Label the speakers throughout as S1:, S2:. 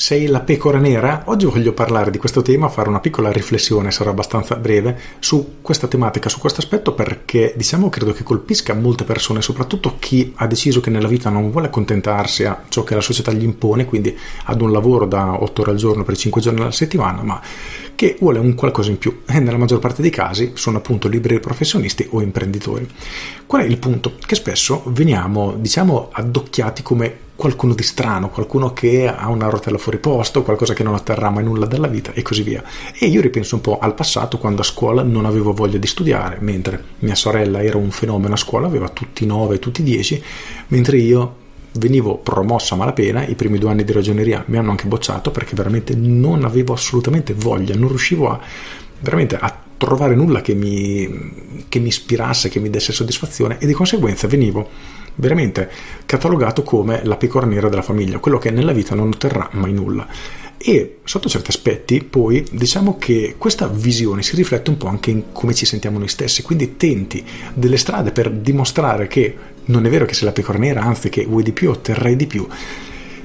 S1: Sei la pecora nera? Oggi voglio parlare di questo tema, fare una piccola riflessione, sarà abbastanza breve, su questa tematica, su questo aspetto, perché diciamo credo che colpisca molte persone, soprattutto chi ha deciso che nella vita non vuole accontentarsi a ciò che la società gli impone, quindi ad un lavoro da 8 ore al giorno per 5 giorni alla settimana, ma che vuole un qualcosa in più e nella maggior parte dei casi sono appunto liberi professionisti o imprenditori. Qual è il punto? Che spesso veniamo, diciamo, addocchiati come qualcuno di strano, qualcuno che ha una rotella fuori posto, qualcosa che non atterrà mai nulla dalla vita e così via. E io ripenso un po' al passato quando a scuola non avevo voglia di studiare, mentre mia sorella era un fenomeno a scuola, aveva tutti 9, tutti 10, mentre io venivo promosso a malapena, i primi due anni di ragioneria mi hanno anche bocciato perché veramente non avevo assolutamente voglia, non riuscivo a veramente a trovare nulla che mi, che mi ispirasse, che mi desse soddisfazione e di conseguenza venivo veramente catalogato come la pecora nera della famiglia, quello che nella vita non otterrà mai nulla. E sotto certi aspetti, poi, diciamo che questa visione si riflette un po' anche in come ci sentiamo noi stessi, quindi tenti delle strade per dimostrare che non è vero che sei la pecora nera, anzi che vuoi di più, otterrai di più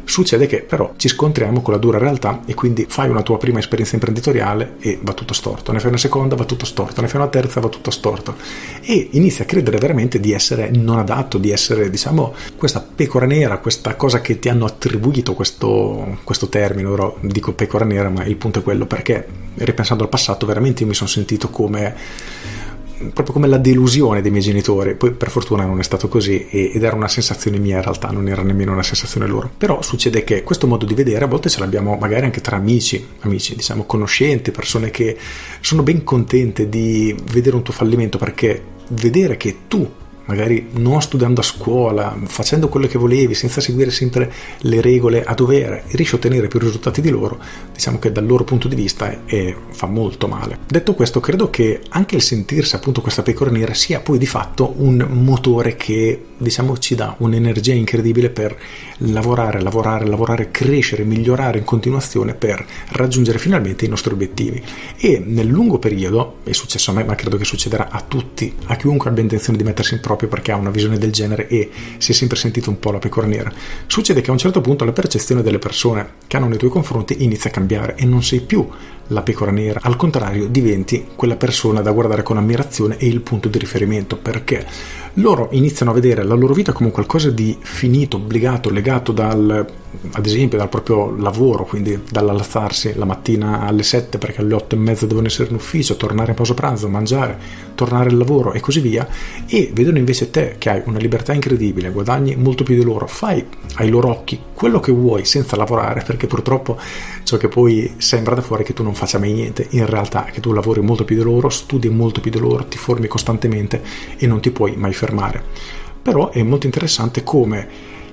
S1: Succede che però ci scontriamo con la dura realtà e quindi fai una tua prima esperienza imprenditoriale e va tutto storto, ne fai una seconda, va tutto storto, ne fai una terza, va tutto storto. E inizi a credere veramente di essere non adatto, di essere diciamo questa pecora nera, questa cosa che ti hanno attribuito questo, questo termine, ora dico pecora nera ma il punto è quello perché ripensando al passato veramente mi sono sentito come proprio come la delusione dei miei genitori. Poi per fortuna non è stato così ed era una sensazione mia in realtà, non era nemmeno una sensazione loro. Però succede che questo modo di vedere a volte ce l'abbiamo magari anche tra amici, amici diciamo conoscenti, persone che sono ben contente di vedere un tuo fallimento perché vedere che tu magari non studiando a scuola, facendo quello che volevi, senza seguire sempre le regole a dovere, riesci a ottenere più risultati di loro, diciamo che dal loro punto di vista è, fa molto male. Detto questo, credo che anche il sentirsi appunto questa pecora nera sia poi di fatto un motore che diciamo ci dà un'energia incredibile per lavorare, lavorare, lavorare, crescere, migliorare in continuazione per raggiungere finalmente i nostri obiettivi. E nel lungo periodo, è successo a me, ma credo che succederà a tutti, a chiunque abbia intenzione di mettersi in proprio perché ha una visione del genere e si è sempre sentito un po' la pecora nera, succede che a un certo punto la percezione delle persone che hanno nei tuoi confronti inizia a cambiare e non sei più la pecora nera, al contrario diventi quella persona da guardare con ammirazione e il punto di riferimento perché loro iniziano a vedere la loro vita come qualcosa di finito, obbligato, legato dal, ad esempio dal proprio lavoro, quindi dall'alzarsi la mattina alle 7 perché alle 8 e mezza devono essere in ufficio, tornare a pausa pranzo, mangiare, tornare al lavoro e così via e vedono invece te che hai una libertà incredibile, guadagni molto più di loro, fai ai loro occhi quello che vuoi senza lavorare perché purtroppo ciò che poi sembra da fuori è che tu non faccia mai niente, in realtà è che tu lavori molto più di loro, studi molto più di loro, ti formi costantemente e non ti puoi mai fermare. Però è molto interessante come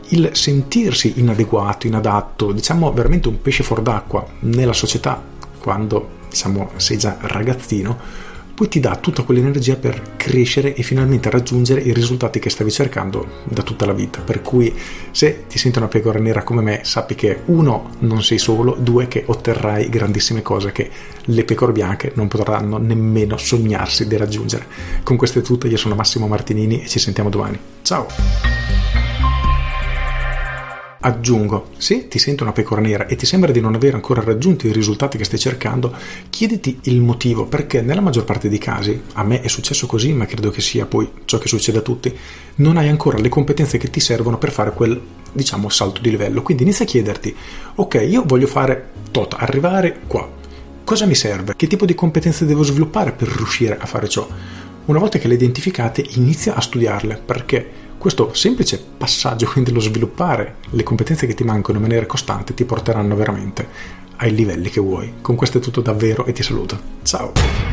S1: il sentirsi inadeguato, inadatto, diciamo veramente un pesce fuor d'acqua nella società quando diciamo sei già ragazzino, poi ti dà tutta quell'energia per crescere e finalmente raggiungere i risultati che stavi cercando da tutta la vita. Per cui se ti senti una pecora nera come me, sappi che uno, non sei solo, due, che otterrai grandissime cose che le pecore bianche non potranno nemmeno sognarsi di raggiungere. Con questo è tutto, io sono Massimo Martinini e ci sentiamo domani. Ciao! Aggiungo, se ti senti una pecora nera e ti sembra di non aver ancora raggiunto i risultati che stai cercando, chiediti il motivo, perché nella maggior parte dei casi, a me è successo così, ma credo che sia poi ciò che succede a tutti, non hai ancora le competenze che ti servono per fare quel, diciamo, salto di livello. Quindi inizia a chiederti, ok, io voglio fare tot, arrivare qua. Cosa mi serve? Che tipo di competenze devo sviluppare per riuscire a fare ciò? Una volta che le identificate, inizia a studiarle, perché questo semplice passaggio, quindi lo sviluppare le competenze che ti mancano in maniera costante, ti porteranno veramente ai livelli che vuoi. Con questo è tutto davvero e ti saluto. Ciao!